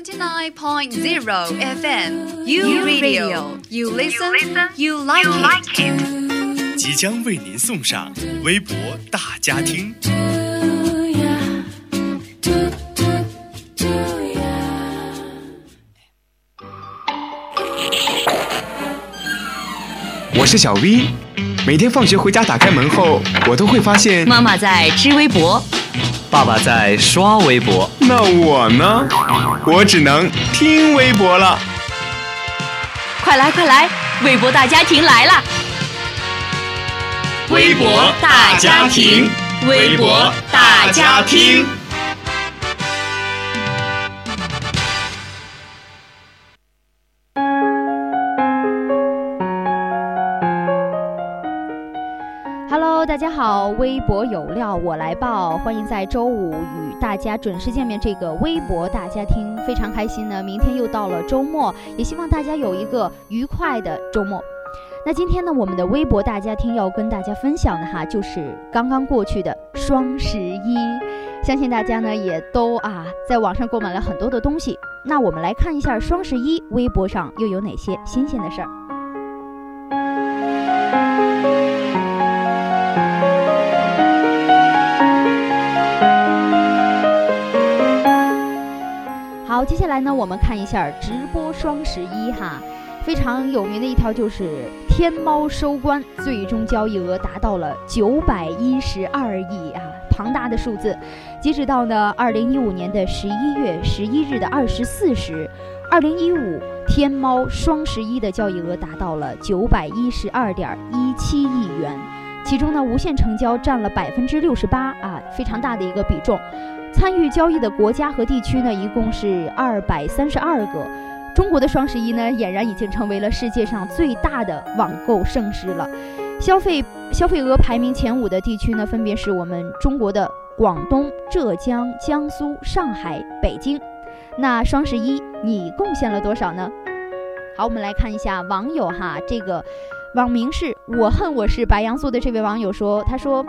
Seventy-nine point zero FM U Radio You listen You like it 即将为您送上微博大家庭。我是小 V，每天放学回家打开门后，我都会发现妈妈在织微博，爸爸在刷微博，那我呢？我只能听微博了。快来快来，微博大家庭来了！微博大家庭，微博大家庭。大家好，微博有料我来报，欢迎在周五与大家准时见面。这个微博大家听非常开心呢，明天又到了周末，也希望大家有一个愉快的周末。那今天呢，我们的微博大家听要跟大家分享的哈，就是刚刚过去的双十一，相信大家呢也都啊在网上购买了很多的东西。那我们来看一下双十一微博上又有哪些新鲜的事儿。好，接下来呢，我们看一下直播双十一哈，非常有名的一条就是天猫收官，最终交易额达到了九百一十二亿啊，庞大的数字。截止到呢二零一五年的十一月十一日的二十四时，二零一五天猫双十一的交易额达到了九百一十二点一七亿元，其中呢无限成交占了百分之六十八啊，非常大的一个比重。参与交易的国家和地区呢，一共是二百三十二个。中国的双十一呢，俨然已经成为了世界上最大的网购盛事了。消费消费额排名前五的地区呢，分别是我们中国的广东、浙江、江苏、上海、北京。那双十一你贡献了多少呢？好，我们来看一下网友哈，这个网名是我恨我是白羊座的这位网友说，他说。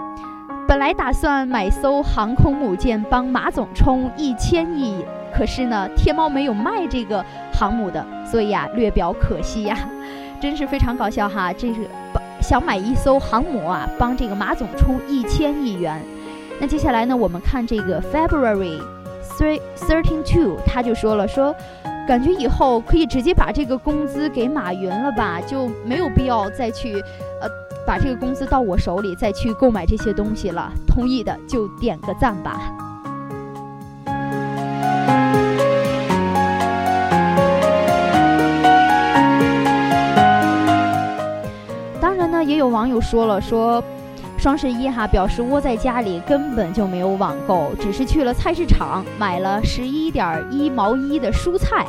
本来打算买艘航空母舰帮马总充一千亿，可是呢，天猫没有卖这个航母的，所以啊，略表可惜呀，真是非常搞笑哈！这是想买一艘航母啊，帮这个马总充一千亿元。那接下来呢，我们看这个 February three thirteen two，他就说了说，感觉以后可以直接把这个工资给马云了吧，就没有必要再去呃。把这个工资到我手里，再去购买这些东西了。同意的就点个赞吧。当然呢，也有网友说了，说双十一哈，表示窝在家里根本就没有网购，只是去了菜市场买了十一点一毛一的蔬菜，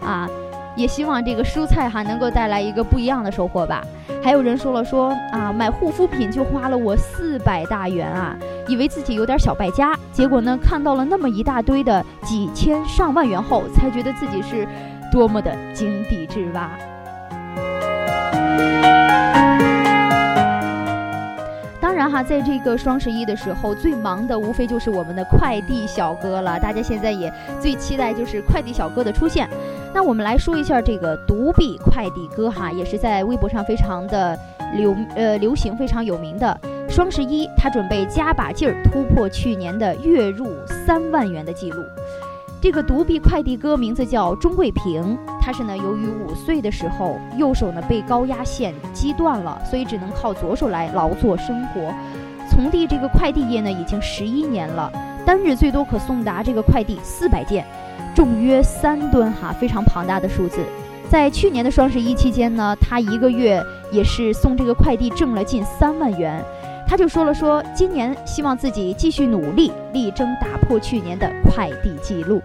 啊。也希望这个蔬菜哈能够带来一个不一样的收获吧。还有人说了说啊，买护肤品就花了我四百大元啊，以为自己有点小败家，结果呢看到了那么一大堆的几千上万元后，才觉得自己是多么的井底之蛙。当然哈，在这个双十一的时候，最忙的无非就是我们的快递小哥了。大家现在也最期待就是快递小哥的出现。那我们来说一下这个独臂快递哥哈，也是在微博上非常的流呃流行，非常有名的。双十一他准备加把劲儿，突破去年的月入三万元的记录。这个独臂快递哥名字叫钟贵平，他是呢由于五岁的时候右手呢被高压线击断了，所以只能靠左手来劳作生活。从递这个快递业呢已经十一年了，单日最多可送达这个快递四百件。重约三吨哈，非常庞大的数字。在去年的双十一期间呢，他一个月也是送这个快递挣了近三万元。他就说了说，今年希望自己继续努力，力争打破去年的快递记录。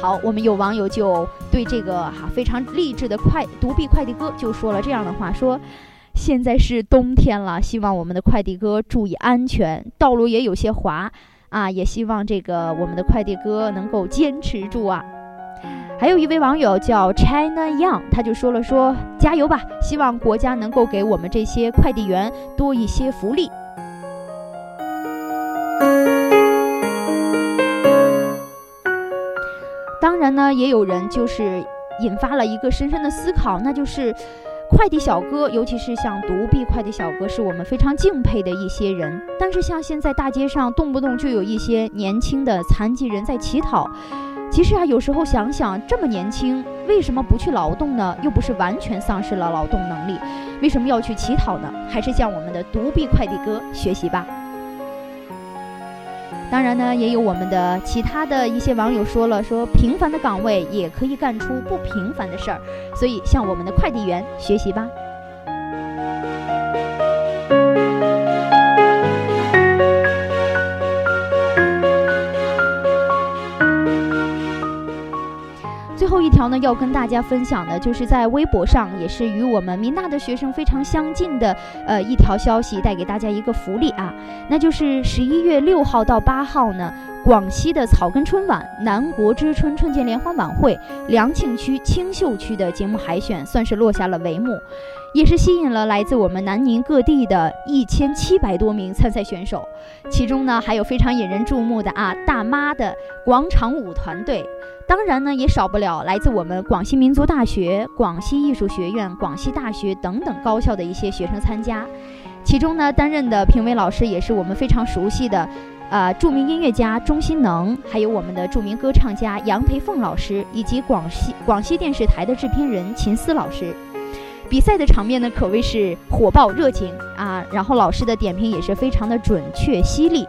好，我们有网友就对这个哈非常励志的快独臂快递哥就说了这样的话：说现在是冬天了，希望我们的快递哥注意安全，道路也有些滑。啊，也希望这个我们的快递哥能够坚持住啊！还有一位网友叫 China Young，他就说了说加油吧，希望国家能够给我们这些快递员多一些福利。当然呢，也有人就是引发了一个深深的思考，那就是快递小哥，尤其是像独臂快递小哥，是我们非常敬佩的一些人。但是像现在大街上动不动就有一些年轻的残疾人在乞讨。其实啊，有时候想想，这么年轻，为什么不去劳动呢？又不是完全丧失了劳动能力，为什么要去乞讨呢？还是向我们的独臂快递哥学习吧。当然呢，也有我们的其他的一些网友说了，说平凡的岗位也可以干出不平凡的事儿，所以向我们的快递员学习吧。条呢，要跟大家分享的，就是在微博上，也是与我们民大的学生非常相近的，呃，一条消息，带给大家一个福利啊，那就是十一月六号到八号呢，广西的草根春晚南国之春春节联欢晚会良庆区青秀区的节目海选算是落下了帷幕，也是吸引了来自我们南宁各地的一千七百多名参赛选手，其中呢，还有非常引人注目的啊，大妈的广场舞团队。当然呢，也少不了来自我们广西民族大学、广西艺术学院、广西大学等等高校的一些学生参加。其中呢，担任的评委老师也是我们非常熟悉的，呃，著名音乐家钟欣能，还有我们的著名歌唱家杨培凤老师，以及广西广西电视台的制片人秦思老师。比赛的场面呢，可谓是火爆热情啊！然后老师的点评也是非常的准确犀利。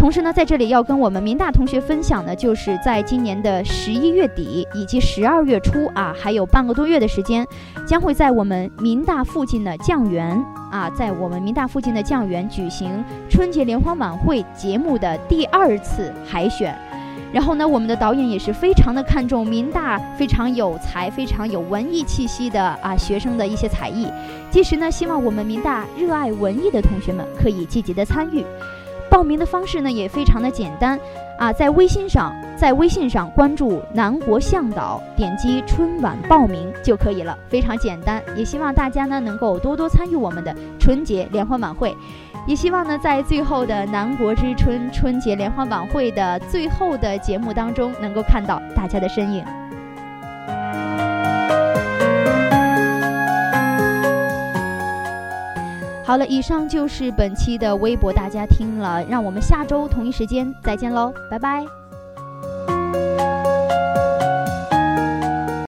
同时呢，在这里要跟我们民大同学分享的，就是在今年的十一月底以及十二月初啊，还有半个多月的时间，将会在我们民大附近的酱园啊，在我们民大附近的酱园举行春节联欢晚会节目的第二次海选。然后呢，我们的导演也是非常的看重民大非常有才、非常有文艺气息的啊学生的一些才艺，届时呢，希望我们民大热爱文艺的同学们可以积极的参与。报名的方式呢也非常的简单啊，在微信上，在微信上关注南国向导，点击春晚报名就可以了，非常简单。也希望大家呢能够多多参与我们的春节联欢晚会，也希望呢在最后的南国之春春节联欢晚会的最后的节目当中，能够看到大家的身影。好了，以上就是本期的微博，大家听了，让我们下周同一时间再见喽，拜拜。